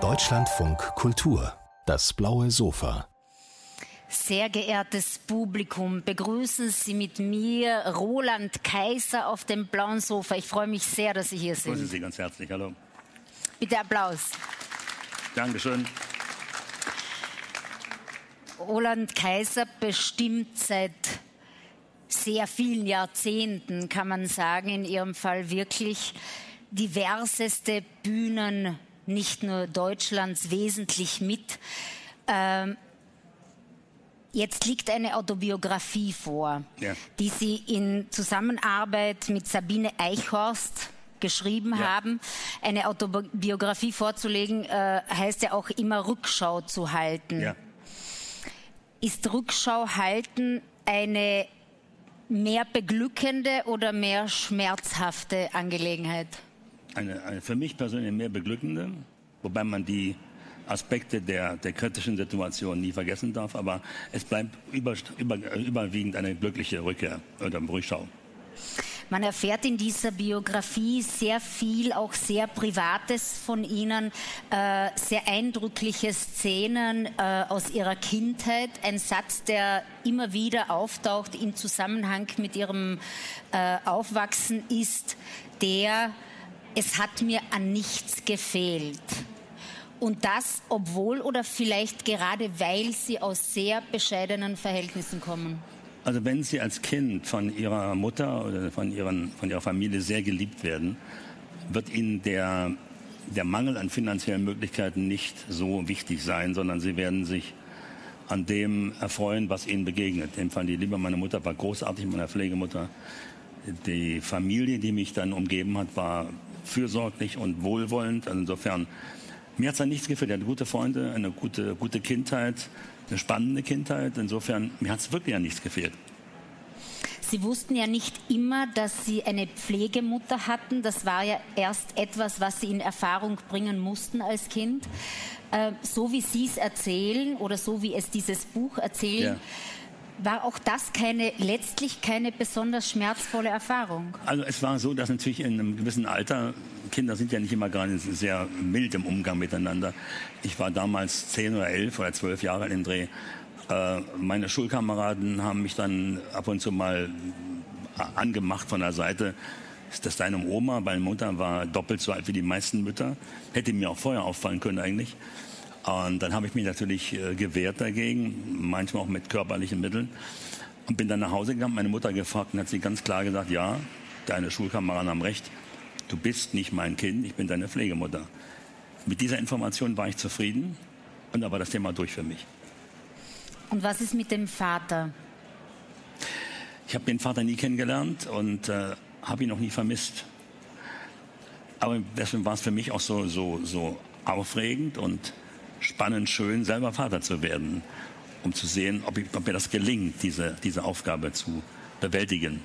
Deutschlandfunk Kultur, das blaue Sofa. Sehr geehrtes Publikum, begrüßen Sie mit mir Roland Kaiser auf dem blauen Sofa. Ich freue mich sehr, dass Sie hier sind. Grüßen Sie ganz herzlich. Hallo. Bitte Applaus. Dankeschön. Roland Kaiser bestimmt seit sehr vielen Jahrzehnten, kann man sagen, in Ihrem Fall wirklich diverseste Bühnen, nicht nur Deutschlands, wesentlich mit. Ähm, Jetzt liegt eine Autobiografie vor, ja. die Sie in Zusammenarbeit mit Sabine Eichhorst geschrieben ja. haben. Eine Autobiografie vorzulegen äh, heißt ja auch immer Rückschau zu halten. Ja. Ist Rückschau halten eine mehr beglückende oder mehr schmerzhafte Angelegenheit? Eine, eine für mich persönlich mehr beglückende, wobei man die Aspekte der, der kritischen Situation nie vergessen darf, aber es bleibt über, über, überwiegend eine glückliche Rückkehr oder Rückschau. Man erfährt in dieser Biografie sehr viel, auch sehr Privates von Ihnen, äh, sehr eindrückliche Szenen äh, aus Ihrer Kindheit. Ein Satz, der immer wieder auftaucht im Zusammenhang mit Ihrem äh, Aufwachsen, ist der, es hat mir an nichts gefehlt. Und das, obwohl oder vielleicht gerade weil sie aus sehr bescheidenen Verhältnissen kommen. Also wenn Sie als Kind von Ihrer Mutter oder von, ihren, von Ihrer Familie sehr geliebt werden, wird Ihnen der, der Mangel an finanziellen Möglichkeiten nicht so wichtig sein, sondern Sie werden sich an dem erfreuen, was Ihnen begegnet. In dem Fall die Liebe meiner Mutter war großartig, meiner Pflegemutter. Die Familie, die mich dann umgeben hat, war fürsorglich und wohlwollend. Also insofern mir hat es an nichts gefehlt. Er hatte gute Freunde, eine gute, gute Kindheit, eine spannende Kindheit. Insofern, mir hat es wirklich an nichts gefehlt. Sie wussten ja nicht immer, dass Sie eine Pflegemutter hatten. Das war ja erst etwas, was Sie in Erfahrung bringen mussten als Kind. Äh, so wie Sie es erzählen oder so wie es dieses Buch erzählt, ja war auch das keine, letztlich keine besonders schmerzvolle Erfahrung? Also es war so, dass natürlich in einem gewissen Alter, Kinder sind ja nicht immer gerade sehr mild im Umgang miteinander. Ich war damals zehn oder elf oder zwölf Jahre in dem Dreh. Äh, meine Schulkameraden haben mich dann ab und zu mal angemacht von der Seite. Ist das deine Oma? Meine Mutter war doppelt so alt wie die meisten Mütter. Hätte mir auch vorher auffallen können eigentlich. Und dann habe ich mich natürlich äh, gewehrt dagegen, manchmal auch mit körperlichen Mitteln. Und bin dann nach Hause gegangen, meine Mutter gefragt und hat sie ganz klar gesagt, ja, deine Schulkameraden haben recht, du bist nicht mein Kind, ich bin deine Pflegemutter. Mit dieser Information war ich zufrieden und da war das Thema durch für mich. Und was ist mit dem Vater? Ich habe den Vater nie kennengelernt und äh, habe ihn noch nie vermisst. Aber deswegen war es für mich auch so, so, so aufregend und spannend, schön, selber Vater zu werden, um zu sehen, ob, ich, ob mir das gelingt, diese, diese Aufgabe zu bewältigen.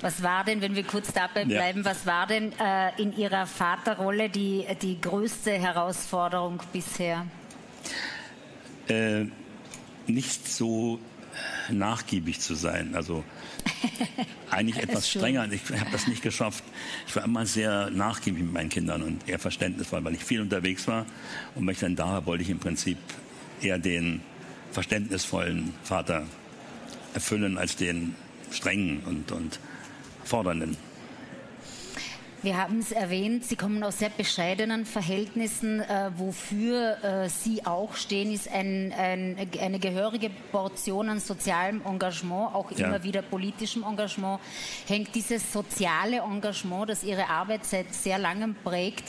Was war denn, wenn wir kurz dabei bleiben, ja. was war denn äh, in Ihrer Vaterrolle die, die größte Herausforderung bisher? Äh, nicht so nachgiebig zu sein. Also eigentlich etwas strenger. Ich habe das nicht geschafft. Ich war immer sehr nachgiebig mit meinen Kindern und eher verständnisvoll, weil ich viel unterwegs war. Und wenn ich dann da war, wollte ich im Prinzip eher den verständnisvollen Vater erfüllen als den strengen und, und fordernden. Wir haben es erwähnt, Sie kommen aus sehr bescheidenen Verhältnissen. Äh, wofür äh, Sie auch stehen, ist ein, ein, eine gehörige Portion an sozialem Engagement, auch ja. immer wieder politischem Engagement. Hängt dieses soziale Engagement, das Ihre Arbeit seit sehr langem prägt,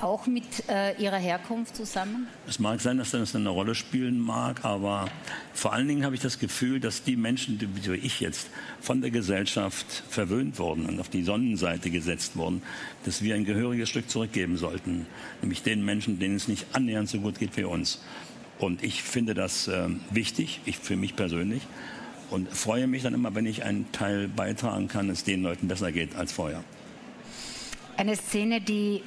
auch mit äh, Ihrer Herkunft zusammen? Es mag sein, dass das eine Rolle spielen mag, aber vor allen Dingen habe ich das Gefühl, dass die Menschen, die, wie ich jetzt, von der Gesellschaft verwöhnt wurden und auf die Sonnenseite gesetzt wurden, dass wir ein gehöriges Stück zurückgeben sollten. Nämlich den Menschen, denen es nicht annähernd so gut geht wie uns. Und ich finde das äh, wichtig, ich für mich persönlich. Und freue mich dann immer, wenn ich einen Teil beitragen kann, es den Leuten besser geht als vorher. Eine Szene, die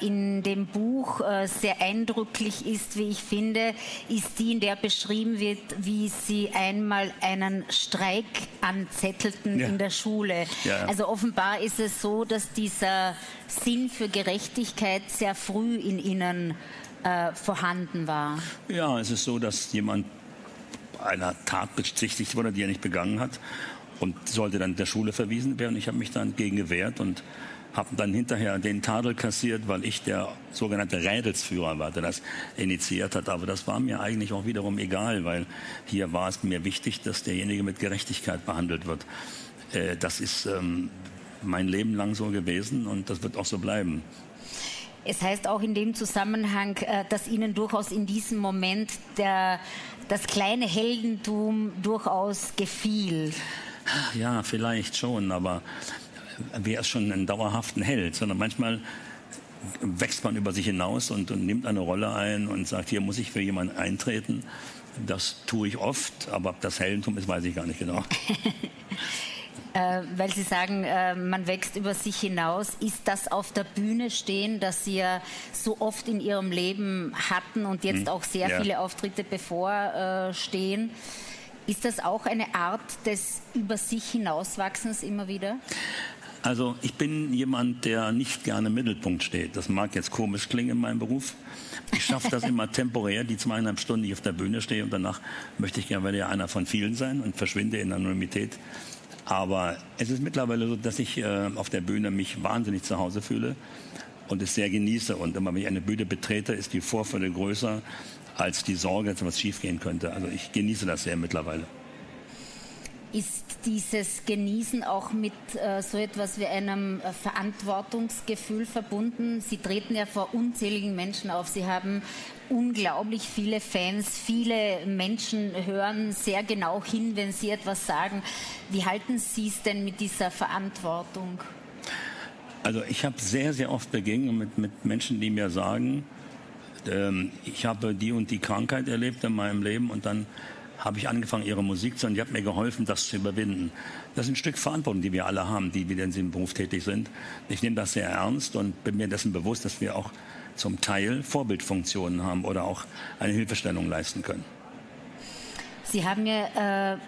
in dem Buch äh, sehr eindrücklich ist, wie ich finde, ist die, in der beschrieben wird, wie sie einmal einen Streik anzettelten ja. in der Schule. Ja. Also offenbar ist es so, dass dieser Sinn für Gerechtigkeit sehr früh in ihnen äh, vorhanden war. Ja, es ist so, dass jemand einer Tat bezichtigt wurde, die er nicht begangen hat und sollte dann der Schule verwiesen werden. Ich habe mich dann gegen gewehrt und habe dann hinterher den Tadel kassiert, weil ich der sogenannte Rädelsführer war, der das initiiert hat. Aber das war mir eigentlich auch wiederum egal, weil hier war es mir wichtig, dass derjenige mit Gerechtigkeit behandelt wird. Äh, das ist ähm, mein Leben lang so gewesen und das wird auch so bleiben. Es heißt auch in dem Zusammenhang, äh, dass Ihnen durchaus in diesem Moment der, das kleine Heldentum durchaus gefiel. Ja, vielleicht schon, aber wer ist schon einen dauerhaften Held, sondern manchmal wächst man über sich hinaus und, und, nimmt eine Rolle ein und sagt, hier muss ich für jemanden eintreten. Das tue ich oft, aber ob das Heldentum ist, weiß ich gar nicht genau. äh, weil Sie sagen, äh, man wächst über sich hinaus. Ist das auf der Bühne stehen, das Sie ja so oft in Ihrem Leben hatten und jetzt hm, auch sehr ja. viele Auftritte bevorstehen? Ist das auch eine Art des über sich hinauswachsens immer wieder? Also ich bin jemand, der nicht gerne im Mittelpunkt steht. Das mag jetzt komisch klingen in meinem Beruf. Ich schaffe das immer temporär, die zweieinhalb Stunden, die ich auf der Bühne stehe und danach möchte ich gerne wieder einer von vielen sein und verschwinde in Anonymität. Aber es ist mittlerweile so, dass ich äh, auf der Bühne mich wahnsinnig zu Hause fühle und es sehr genieße. Und immer wenn ich eine Bühne betrete, ist die Vorfreude größer als die Sorge, dass etwas schiefgehen könnte. Also ich genieße das sehr mittlerweile. Ist dieses Genießen auch mit äh, so etwas wie einem äh, Verantwortungsgefühl verbunden? Sie treten ja vor unzähligen Menschen auf. Sie haben unglaublich viele Fans. Viele Menschen hören sehr genau hin, wenn Sie etwas sagen. Wie halten Sie es denn mit dieser Verantwortung? Also ich habe sehr, sehr oft Begegnungen mit, mit Menschen, die mir sagen, ähm, ich habe die und die Krankheit erlebt in meinem Leben und dann habe ich angefangen, ihre Musik zu hören. Die hat mir geholfen, das zu überwinden. Das ist ein Stück Verantwortung, die wir alle haben, die wir in diesem Beruf tätig sind. Ich nehme das sehr ernst und bin mir dessen bewusst, dass wir auch zum Teil Vorbildfunktionen haben oder auch eine Hilfestellung leisten können. Sie haben ja äh,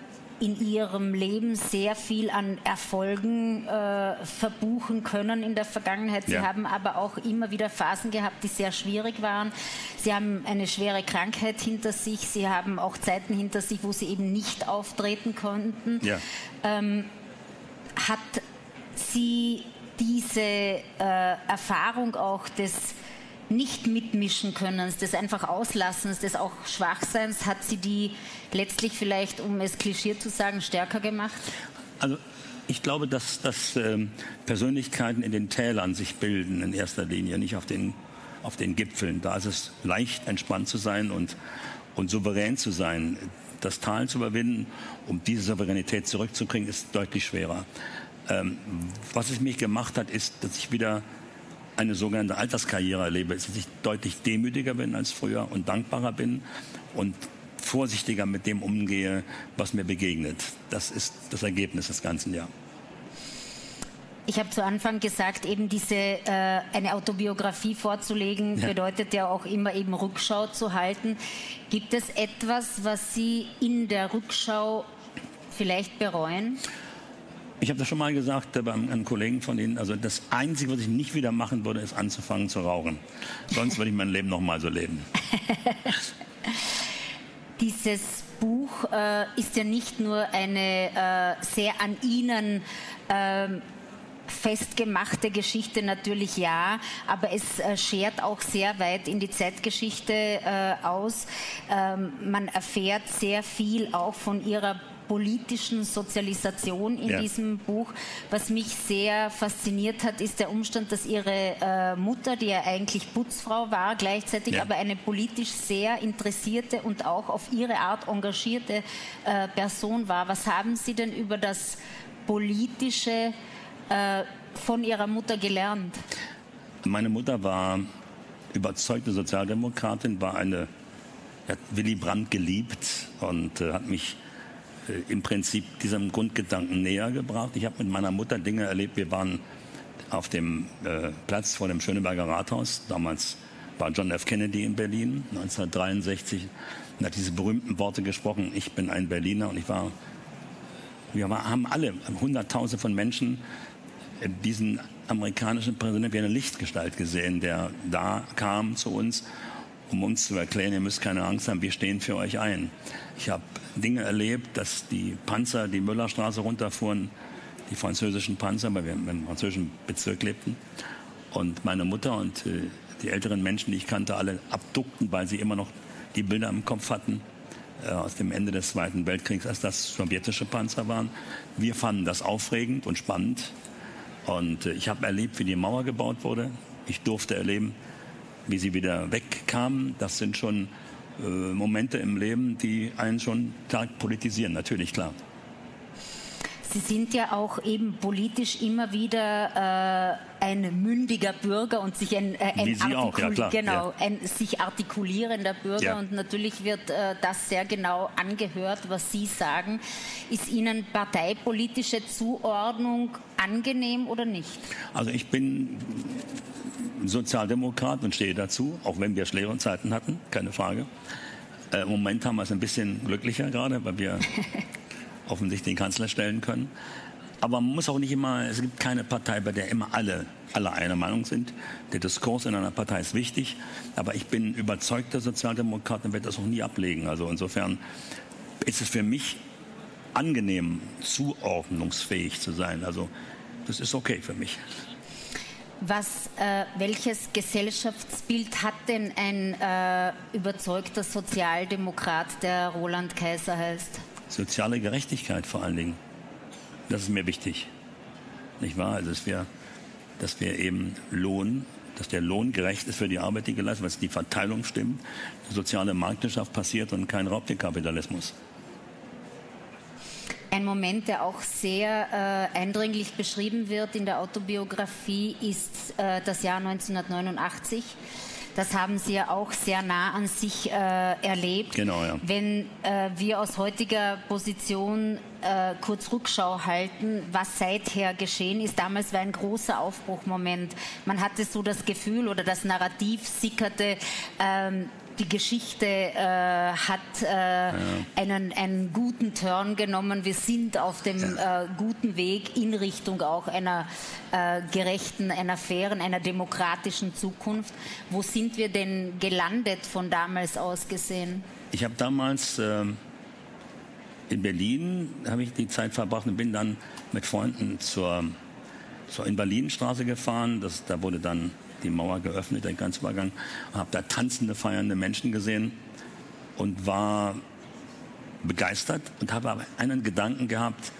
in ihrem Leben sehr viel an Erfolgen äh, verbuchen können in der Vergangenheit. Sie ja. haben aber auch immer wieder Phasen gehabt, die sehr schwierig waren. Sie haben eine schwere Krankheit hinter sich. Sie haben auch Zeiten hinter sich, wo sie eben nicht auftreten konnten. Ja. Ähm, hat Sie diese äh, Erfahrung auch des nicht mitmischen können, des einfach Auslassens, des auch Schwachseins, hat sie die letztlich vielleicht, um es klischiert zu sagen, stärker gemacht? Also ich glaube, dass, dass ähm, Persönlichkeiten in den Tälern sich bilden in erster Linie, nicht auf den, auf den Gipfeln. Da ist es leicht, entspannt zu sein und, und souverän zu sein. Das Tal zu überwinden, um diese Souveränität zurückzukriegen, ist deutlich schwerer. Ähm, was es mich gemacht hat, ist, dass ich wieder eine sogenannte Alterskarriere erlebe, ist, dass ich deutlich demütiger bin als früher und dankbarer bin und vorsichtiger mit dem umgehe, was mir begegnet. Das ist das Ergebnis des ganzen Jahres. Ich habe zu Anfang gesagt, eben diese äh, eine Autobiografie vorzulegen ja. bedeutet ja auch immer eben Rückschau zu halten. Gibt es etwas, was Sie in der Rückschau vielleicht bereuen? Ich habe das schon mal gesagt äh, beim einem Kollegen von Ihnen. Also das Einzige, was ich nicht wieder machen würde, ist anzufangen zu rauchen. Sonst würde ich mein Leben noch mal so leben. Dieses Buch äh, ist ja nicht nur eine äh, sehr an Ihnen äh, festgemachte Geschichte natürlich ja, aber es äh, schert auch sehr weit in die Zeitgeschichte äh, aus. Ähm, man erfährt sehr viel auch von ihrer politischen Sozialisation in ja. diesem Buch. Was mich sehr fasziniert hat, ist der Umstand, dass ihre äh, Mutter, die ja eigentlich Putzfrau war, gleichzeitig ja. aber eine politisch sehr interessierte und auch auf ihre Art engagierte äh, Person war. Was haben Sie denn über das politische äh, von Ihrer Mutter gelernt? Meine Mutter war überzeugte Sozialdemokratin, war eine hat Willy Brandt geliebt und äh, hat mich im Prinzip diesem Grundgedanken näher gebracht. Ich habe mit meiner Mutter Dinge erlebt. Wir waren auf dem äh, Platz vor dem Schöneberger Rathaus. Damals war John F. Kennedy in Berlin 1963 und hat diese berühmten Worte gesprochen, ich bin ein Berliner und ich war, wir war, haben alle, hunderttausende von Menschen diesen amerikanischen Präsidenten wie eine Lichtgestalt gesehen, der da kam zu uns, um uns zu erklären, ihr müsst keine Angst haben, wir stehen für euch ein. Ich habe Dinge erlebt, dass die Panzer die Müllerstraße runterfuhren, die französischen Panzer, weil wir im französischen Bezirk lebten. Und meine Mutter und äh, die älteren Menschen, die ich kannte, alle abduckten, weil sie immer noch die Bilder im Kopf hatten äh, aus dem Ende des Zweiten Weltkriegs, als das sowjetische Panzer waren. Wir fanden das aufregend und spannend. Und äh, ich habe erlebt, wie die Mauer gebaut wurde. Ich durfte erleben, wie sie wieder wegkamen. Das sind schon äh, Momente im Leben, die einen schon stark politisieren, natürlich klar. Sie sind ja auch eben politisch immer wieder äh, ein mündiger Bürger und sich ein, äh, ein, Artikul auch, ja, genau, ein sich artikulierender Bürger ja. und natürlich wird äh, das sehr genau angehört, was Sie sagen. Ist Ihnen parteipolitische Zuordnung angenehm oder nicht? Also ich bin Sozialdemokrat und stehe dazu, auch wenn wir schwere Zeiten hatten, keine Frage. Äh, Im Moment haben wir es ein bisschen glücklicher gerade, weil wir offensichtlich den Kanzler stellen können. Aber man muss auch nicht immer, es gibt keine Partei, bei der immer alle, alle einer Meinung sind. Der Diskurs in einer Partei ist wichtig, aber ich bin überzeugter Sozialdemokrat und werde das auch nie ablegen. Also insofern ist es für mich angenehm, zuordnungsfähig zu sein. Also das ist okay für mich. Was, äh, welches Gesellschaftsbild hat denn ein äh, überzeugter Sozialdemokrat, der Roland Kaiser heißt? Soziale Gerechtigkeit vor allen Dingen. Das ist mir wichtig. Nicht wahr? Also, dass wir, dass wir eben Lohn, dass der Lohn gerecht ist für die Arbeit, die geleistet wird, dass die Verteilung stimmt, soziale Marktwirtschaft passiert und kein Raubtierkapitalismus. Ein Moment, der auch sehr äh, eindringlich beschrieben wird in der Autobiografie, ist äh, das Jahr 1989. Das haben Sie ja auch sehr nah an sich äh, erlebt. Genau, ja. Wenn äh, wir aus heutiger Position äh, kurz Rückschau halten, was seither geschehen ist, damals war ein großer Aufbruchmoment. Man hatte so das Gefühl oder das Narrativ sickerte, ähm, die Geschichte äh, hat äh, ja. einen, einen guten Turn genommen. Wir sind auf dem äh, guten Weg in Richtung auch einer äh, gerechten, einer fairen, einer demokratischen Zukunft. Wo sind wir denn gelandet von damals aus gesehen? Ich habe damals ähm, in Berlin habe ich die Zeit verbracht und bin dann mit Freunden zur, zur Invalidenstraße gefahren. Das, da wurde dann die Mauer geöffnet, der Grenzübergang, und habe da tanzende, feiernde Menschen gesehen und war begeistert und habe aber einen Gedanken gehabt,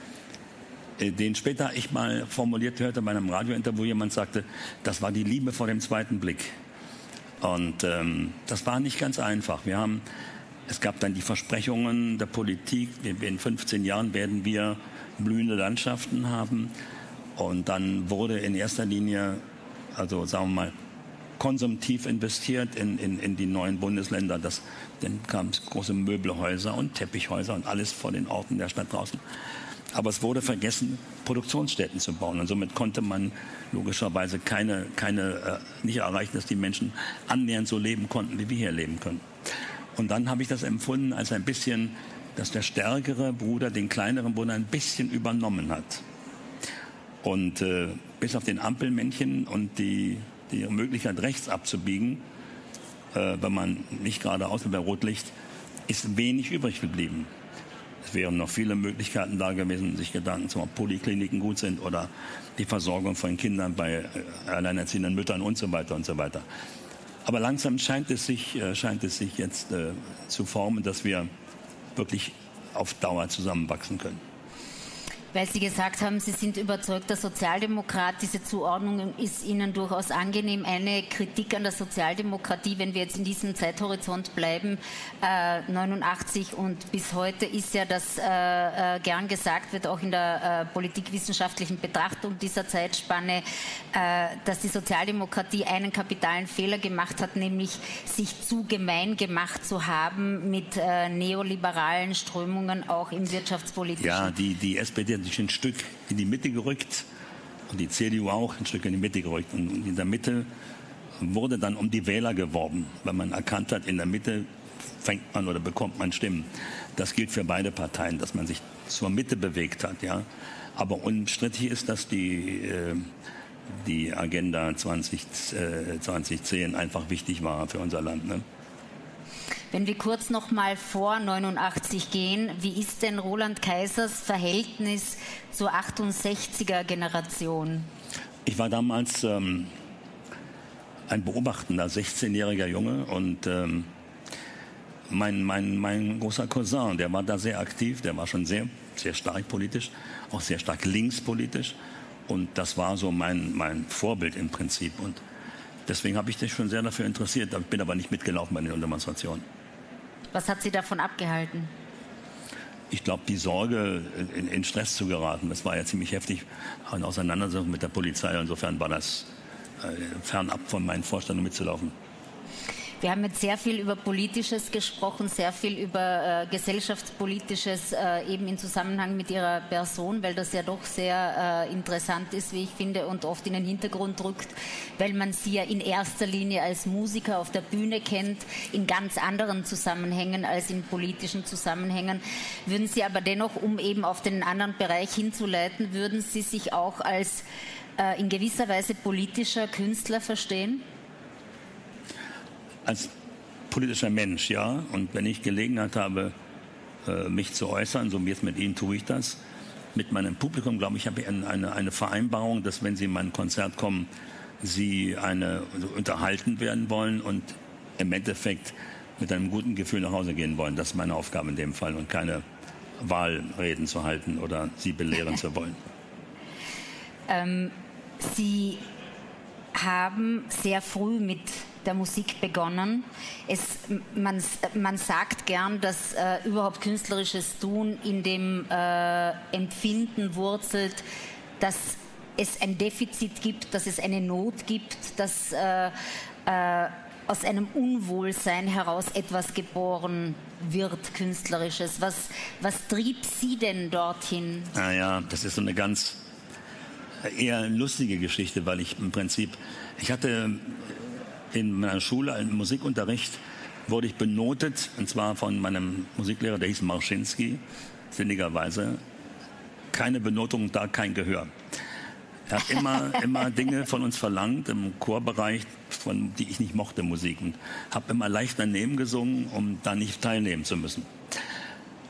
äh, den später ich mal formuliert hörte bei einem Radiointerview. Jemand sagte, das war die Liebe vor dem zweiten Blick. Und ähm, das war nicht ganz einfach. Wir haben, es gab dann die Versprechungen der Politik, in 15 Jahren werden wir blühende Landschaften haben. Und dann wurde in erster Linie also sagen wir mal, konsumtiv investiert in, in, in die neuen Bundesländer. Das, dann kamen große Möbelhäuser und Teppichhäuser und alles vor den Orten der Stadt draußen. Aber es wurde vergessen, Produktionsstätten zu bauen. Und somit konnte man logischerweise keine, keine, äh, nicht erreichen, dass die Menschen annähernd so leben konnten, wie wir hier leben können. Und dann habe ich das empfunden als ein bisschen, dass der stärkere Bruder den kleineren Bruder ein bisschen übernommen hat. Und äh, bis auf den Ampelmännchen und die, die Möglichkeit, rechts abzubiegen, äh, wenn man nicht geradeaus bei Rotlicht, ist wenig übrig geblieben. Es wären noch viele Möglichkeiten da gewesen, sich Gedanken zu machen, ob Polikliniken gut sind oder die Versorgung von Kindern bei äh, alleinerziehenden Müttern und so weiter und so weiter. Aber langsam scheint es sich, äh, scheint es sich jetzt äh, zu formen, dass wir wirklich auf Dauer zusammenwachsen können weil Sie gesagt haben, Sie sind überzeugter Sozialdemokrat. Diese Zuordnung ist Ihnen durchaus angenehm. Eine Kritik an der Sozialdemokratie, wenn wir jetzt in diesem Zeithorizont bleiben, äh, 89 und bis heute, ist ja, dass äh, äh, gern gesagt wird, auch in der äh, politikwissenschaftlichen Betrachtung dieser Zeitspanne, äh, dass die Sozialdemokratie einen kapitalen Fehler gemacht hat, nämlich sich zu gemein gemacht zu haben mit äh, neoliberalen Strömungen auch im wirtschaftspolitischen. Ja, die, die SPD sich ein Stück in die Mitte gerückt und die CDU auch ein Stück in die Mitte gerückt. Und in der Mitte wurde dann um die Wähler geworben, weil man erkannt hat, in der Mitte fängt man oder bekommt man Stimmen. Das gilt für beide Parteien, dass man sich zur Mitte bewegt hat. Ja. Aber unstrittig ist, dass die, äh, die Agenda 20, äh, 2010 einfach wichtig war für unser Land. Ne? Wenn wir kurz noch mal vor 89 gehen, wie ist denn Roland Kaisers Verhältnis zur 68er Generation? Ich war damals ähm, ein beobachtender 16-jähriger Junge und ähm, mein, mein, mein großer Cousin, der war da sehr aktiv, der war schon sehr, sehr stark politisch, auch sehr stark linkspolitisch. Und das war so mein, mein Vorbild im Prinzip. Und deswegen habe ich mich schon sehr dafür interessiert, bin aber nicht mitgelaufen bei den Demonstrationen. Was hat Sie davon abgehalten? Ich glaube, die Sorge, in, in, Stress zu geraten, das war ja ziemlich heftig. Eine Auseinandersetzung mit der Polizei. Insofern war das äh, fernab von meinen Vorstellungen mitzulaufen. Wir haben jetzt sehr viel über Politisches gesprochen, sehr viel über äh, Gesellschaftspolitisches, äh, eben in Zusammenhang mit Ihrer Person, weil das ja doch sehr äh, interessant ist, wie ich finde, und oft in den Hintergrund rückt, weil man Sie ja in erster Linie als Musiker auf der Bühne kennt, in ganz anderen Zusammenhängen als in politischen Zusammenhängen. Würden Sie aber dennoch, um eben auf den anderen Bereich hinzuleiten, würden Sie sich auch als äh, in gewisser Weise politischer Künstler verstehen? Als politischer Mensch, ja. Und wenn ich Gelegenheit habe, äh, mich zu äußern, so wie jetzt mit Ihnen tue ich das. Mit meinem Publikum, glaube ich, habe ich eine, eine Vereinbarung, dass wenn Sie in mein Konzert kommen, Sie eine, also unterhalten werden wollen und im Endeffekt mit einem guten Gefühl nach Hause gehen wollen. Das ist meine Aufgabe in dem Fall und keine Wahlreden zu halten oder Sie belehren zu wollen. Ähm, Sie haben sehr früh mit der Musik begonnen. Es, man, man sagt gern, dass äh, überhaupt künstlerisches Tun in dem äh, Empfinden wurzelt, dass es ein Defizit gibt, dass es eine Not gibt, dass äh, äh aus einem Unwohlsein heraus etwas geboren wird, künstlerisches. Was, was trieb Sie denn dorthin? Naja, das ist so eine ganz eher lustige Geschichte, weil ich im Prinzip, ich hatte in meiner Schule im Musikunterricht wurde ich benotet, und zwar von meinem Musiklehrer, der hieß Marschinski, sinnigerweise. Keine Benotung, da kein Gehör. Er hat immer, immer Dinge von uns verlangt im Chorbereich, von, die ich nicht mochte, Musik. Und habe immer leicht daneben gesungen, um da nicht teilnehmen zu müssen.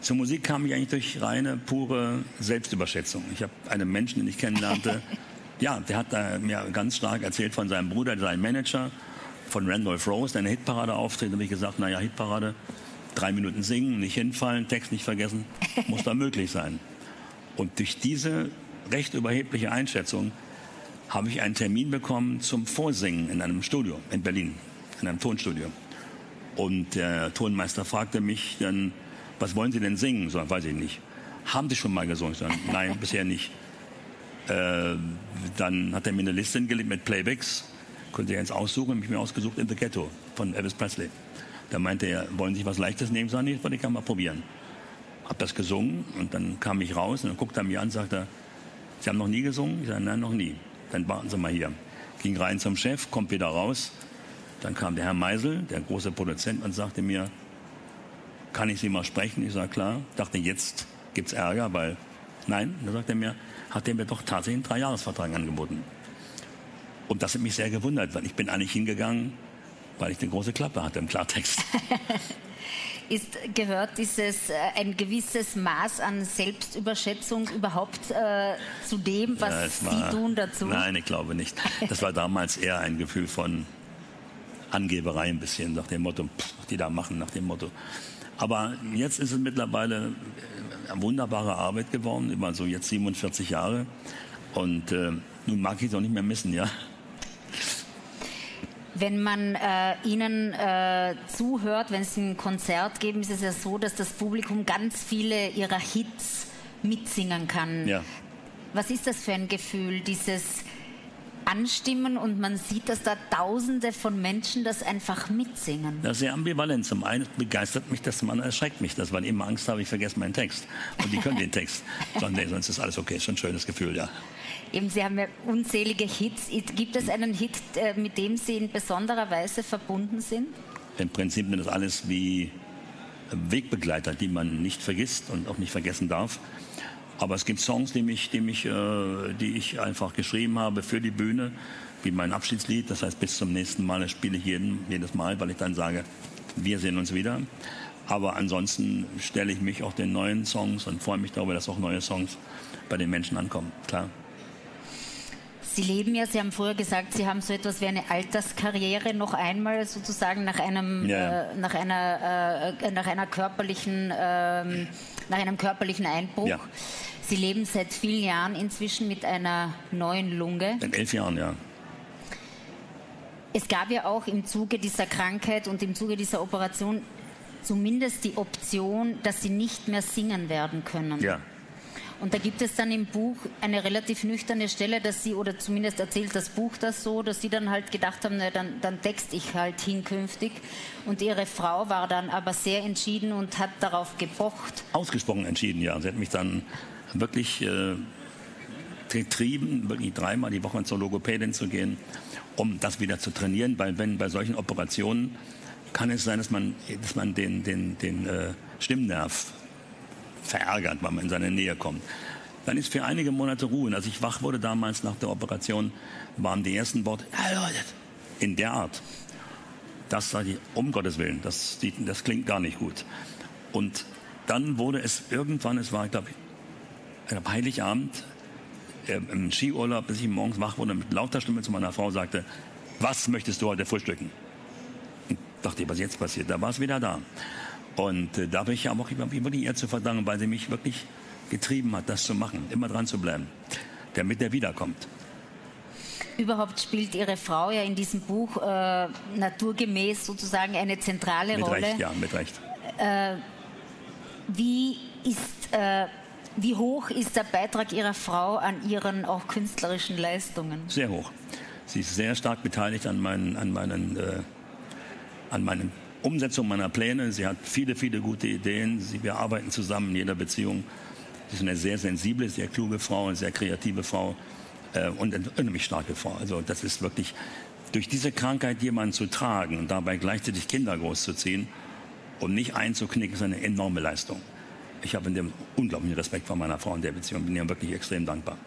Zur Musik kam ich eigentlich durch reine, pure Selbstüberschätzung. Ich habe einen Menschen, den ich kennenlernte, ja, der hat mir ganz stark erzählt von seinem Bruder, sein Manager, von Randolph Rose, der eine Hitparade auftritt, habe ich gesagt, naja, Hitparade, drei Minuten singen, nicht hinfallen, Text nicht vergessen, muss da möglich sein. Und durch diese recht überhebliche Einschätzung habe ich einen Termin bekommen zum Vorsingen in einem Studio in Berlin, in einem Tonstudio. Und der Tonmeister fragte mich dann, was wollen Sie denn singen? So, weiß ich nicht. Haben Sie schon mal gesungen? So, Nein, bisher nicht. Äh, dann hat er mir eine Liste hingelegt mit Playbacks konnte er jetzt aussuchen, habe ich mir ausgesucht in The Ghetto von Elvis Presley. Da meinte er, wollen Sie was Leichtes nehmen? Sag ich, ich kann mal probieren. Hab das gesungen und dann kam ich raus und dann guckte er mir an und sagte, Sie haben noch nie gesungen? Ich sagte, nein, noch nie. Dann warten Sie mal hier. Ging rein zum Chef, kommt wieder raus. Dann kam der Herr Meisel, der große Produzent, und sagte mir, kann ich Sie mal sprechen? Ich sage, klar. Dachte, jetzt gibt es Ärger, weil, nein. Dann sagt er mir, hat er mir doch tatsächlich einen Dreijahresvertrag angeboten. Und das hat mich sehr gewundert, weil ich bin eigentlich hingegangen, weil ich eine große Klappe hatte im Klartext. Ist, gehört dieses äh, ein gewisses Maß an Selbstüberschätzung überhaupt äh, zu dem, was ja, war, Sie tun dazu? Nein, ich glaube nicht. Das war damals eher ein Gefühl von Angeberei ein bisschen, nach dem Motto, pff, die da machen, nach dem Motto. Aber jetzt ist es mittlerweile eine wunderbare Arbeit geworden, über so jetzt 47 Jahre. Und äh, nun mag ich es auch nicht mehr missen, ja. Wenn man äh, Ihnen äh, zuhört, wenn Sie ein Konzert geben, ist es ja so, dass das Publikum ganz viele Ihrer Hits mitsingen kann. Ja. Was ist das für ein Gefühl, dieses Anstimmen und man sieht, dass da Tausende von Menschen das einfach mitsingen? Das ist sehr ambivalent. Zum einen begeistert mich das, zum anderen erschreckt mich das, weil ich immer Angst habe, ich vergesse meinen Text. Und die können den Text. Sondern nee, sonst ist alles okay, schon ein schönes Gefühl, ja. Eben, Sie haben ja unzählige Hits. Gibt es einen Hit, äh, mit dem Sie in besonderer Weise verbunden sind? Im Prinzip sind das alles wie Wegbegleiter, die man nicht vergisst und auch nicht vergessen darf. Aber es gibt Songs, die, mich, die, mich, äh, die ich einfach geschrieben habe für die Bühne, wie mein Abschiedslied. Das heißt, bis zum nächsten Mal das spiele ich jeden, jedes Mal, weil ich dann sage, wir sehen uns wieder. Aber ansonsten stelle ich mich auch den neuen Songs und freue mich darüber, dass auch neue Songs bei den Menschen ankommen. Klar. Sie leben ja, Sie haben vorher gesagt, Sie haben so etwas wie eine Alterskarriere noch einmal sozusagen nach einem, ja. äh, nach einer, äh, nach einer körperlichen, äh, nach einem körperlichen Einbruch. Ja. Sie leben seit vielen Jahren inzwischen mit einer neuen Lunge. Seit elf Jahren, ja. Es gab ja auch im Zuge dieser Krankheit und im Zuge dieser Operation zumindest die Option, dass Sie nicht mehr singen werden können. Ja. Und da gibt es dann im Buch eine relativ nüchterne Stelle, dass sie, oder zumindest erzählt das Buch das so, dass sie dann halt gedacht haben, na, dann, dann text ich halt hinkünftig. Und ihre Frau war dann aber sehr entschieden und hat darauf gepocht. Ausgesprochen entschieden, ja. Sie hat mich dann wirklich äh, getrieben, wirklich dreimal die Woche zur Logopädin zu gehen, um das wieder zu trainieren, weil wenn bei solchen Operationen kann es sein, dass man, dass man den, den, den äh, Stimmnerv verärgert, weil man in seine Nähe kommt. Dann ist für einige Monate Ruhe. Und als ich wach wurde damals nach der Operation, waren die ersten Worte, in der Art. Das sage ich, um Gottes Willen, das, das klingt gar nicht gut. Und dann wurde es irgendwann, es war, glaube ich, Heiligabend, äh, im Skiurlaub, bis ich morgens wach wurde, mit lauter Stimme zu meiner Frau sagte, was möchtest du heute frühstücken? Und dachte, was jetzt passiert? Da war es wieder da. Und äh, da habe ich auch wirklich ihr zu verdanken, weil sie mich wirklich getrieben hat, das zu machen, immer dran zu bleiben, damit er wiederkommt. Überhaupt spielt Ihre Frau ja in diesem Buch äh, naturgemäß sozusagen eine zentrale mit Rolle. Recht, ja, mit Recht. Äh, wie, ist, äh, wie hoch ist der Beitrag Ihrer Frau an Ihren auch künstlerischen Leistungen? Sehr hoch. Sie ist sehr stark beteiligt an meinen, an meinen, äh, an meinen Umsetzung meiner Pläne. Sie hat viele, viele gute Ideen. Sie, wir arbeiten zusammen in jeder Beziehung. Sie ist eine sehr sensible, sehr kluge Frau, eine sehr kreative Frau äh, und eine unheimlich starke Frau. Also das ist wirklich, durch diese Krankheit jemanden zu tragen und dabei gleichzeitig Kinder großzuziehen und nicht einzuknicken, ist eine enorme Leistung. Ich habe in dem unglaublichen Respekt vor meiner Frau in der Beziehung, bin ihr wirklich extrem dankbar.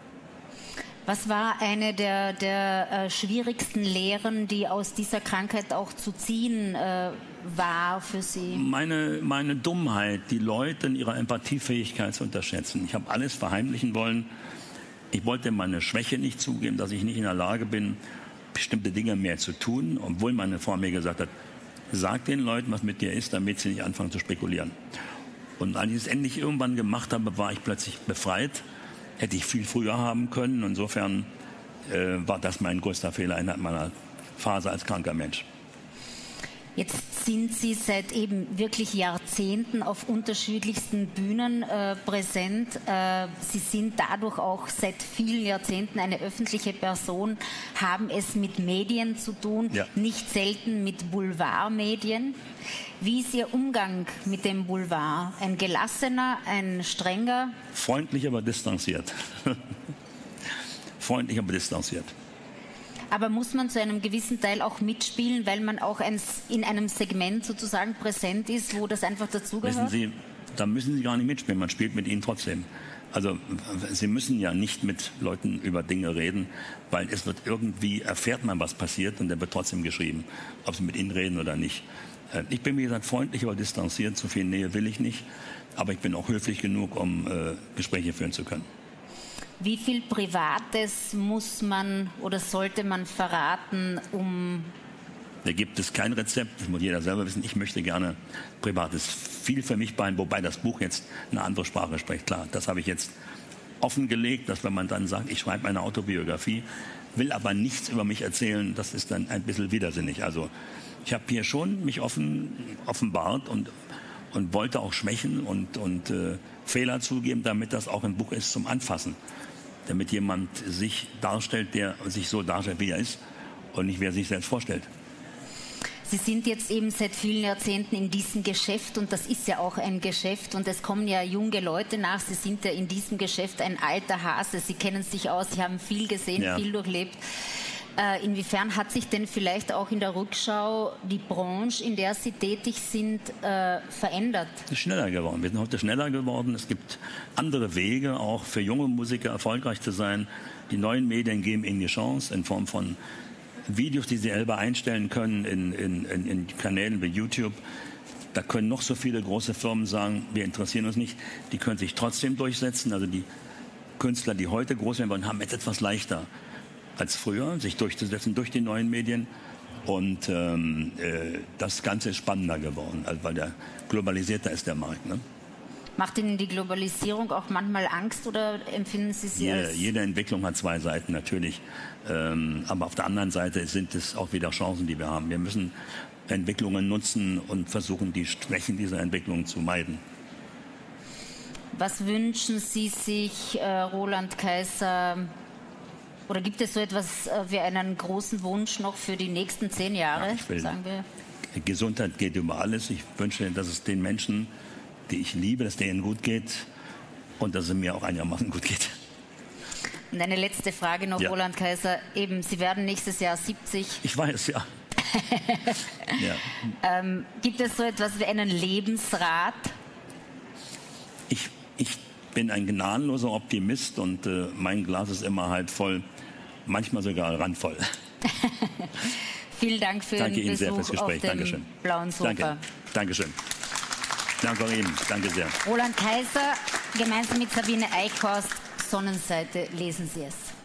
Was war eine der, der äh, schwierigsten Lehren, die aus dieser Krankheit auch zu ziehen äh, war für Sie? Meine, meine Dummheit, die Leute in ihrer Empathiefähigkeit zu unterschätzen. Ich habe alles verheimlichen wollen. Ich wollte meine Schwäche nicht zugeben, dass ich nicht in der Lage bin, bestimmte Dinge mehr zu tun, obwohl meine Frau mir gesagt hat, sag den Leuten, was mit dir ist, damit sie nicht anfangen zu spekulieren. Und als ich es endlich irgendwann gemacht habe, war ich plötzlich befreit hätte ich viel früher haben können. Insofern äh, war das mein größter Fehler in meiner Phase als kranker Mensch. Jetzt sind Sie seit eben wirklich Jahrzehnten auf unterschiedlichsten Bühnen äh, präsent. Äh, Sie sind dadurch auch seit vielen Jahrzehnten eine öffentliche Person, haben es mit Medien zu tun, ja. nicht selten mit Boulevardmedien. Wie ist Ihr Umgang mit dem Boulevard? Ein gelassener, ein strenger? Freundlich, aber distanziert. Freundlich, aber distanziert. Aber muss man zu einem gewissen Teil auch mitspielen, weil man auch in einem Segment sozusagen präsent ist, wo das einfach dazugehört? Wissen Sie, da müssen Sie gar nicht mitspielen, man spielt mit ihnen trotzdem. Also Sie müssen ja nicht mit Leuten über Dinge reden, weil es wird irgendwie, erfährt man, was passiert und dann wird trotzdem geschrieben, ob Sie mit ihnen reden oder nicht. Äh, ich bin, wie gesagt, freundlich, aber distanziert, zu viel Nähe will ich nicht. Aber ich bin auch höflich genug, um äh, Gespräche führen zu können. Wie viel Privates muss man oder sollte man verraten, um. Da gibt es kein Rezept, das muss jeder selber wissen. Ich möchte gerne Privates viel für mich bein, wobei das Buch jetzt eine andere Sprache spricht. Klar, das habe ich jetzt offengelegt, dass wenn man dann sagt, ich schreibe meine Autobiografie, will aber nichts über mich erzählen, das ist dann ein bisschen widersinnig. Also ich habe hier schon mich offen offenbart und, und wollte auch Schwächen und, und äh, Fehler zugeben, damit das auch ein Buch ist zum Anfassen damit jemand sich darstellt, der sich so darstellt, wie er ist und nicht, wer sich selbst vorstellt. Sie sind jetzt eben seit vielen Jahrzehnten in diesem Geschäft und das ist ja auch ein Geschäft und es kommen ja junge Leute nach. Sie sind ja in diesem Geschäft ein alter Hase. Sie kennen sich aus, Sie haben viel gesehen, ja. viel durchlebt. Äh, inwiefern hat sich denn vielleicht auch in der Rückschau die Branche, in der Sie tätig sind, äh, verändert? Es ist schneller geworden. Wir sind heute schneller geworden. Es gibt andere Wege, auch für junge Musiker erfolgreich zu sein. Die neuen Medien geben ihnen die Chance in Form von Videos, die sie selber einstellen können in, in, in, in Kanälen wie YouTube. Da können noch so viele große Firmen sagen, wir interessieren uns nicht. Die können sich trotzdem durchsetzen. Also die Künstler, die heute groß werden wollen, haben es etwas leichter als früher, sich durchzusetzen durch die neuen Medien. Und ähm, äh, das Ganze ist spannender geworden, also weil der globalisierter ist der Markt. Ne? Macht Ihnen die Globalisierung auch manchmal Angst oder empfinden Sie sie als... Jede Entwicklung hat zwei Seiten natürlich. Ähm, aber auf der anderen Seite sind es auch wieder Chancen, die wir haben. Wir müssen Entwicklungen nutzen und versuchen, die Schwächen dieser Entwicklungen zu meiden. Was wünschen Sie sich, äh, Roland Kaiser, oder gibt es so etwas äh, wie einen großen Wunsch noch für die nächsten zehn Jahre? Ja, will, sagen wir? Gesundheit geht über alles. Ich wünsche, dass es den Menschen, die ich liebe, dass denen gut geht und dass es mir auch einigermaßen gut geht. Und eine letzte Frage noch, ja. Roland Kaiser. Eben, Sie werden nächstes Jahr 70. Ich weiß, ja. ja. Ähm, gibt es so etwas wie einen Lebensrat? Ich, ich bin ein gnadenloser Optimist und äh, mein Glas ist immer halb voll manchmal sogar randvoll. Vielen Dank für Danke Ihren Ihnen sehr fürs Gespräch. Dankeschön. blauen Sofa. Danke. Dankeschön. Danke auch Ihnen. Danke sehr. Roland Kaiser, gemeinsam mit Sabine Eichhorst, Sonnenseite, lesen Sie es.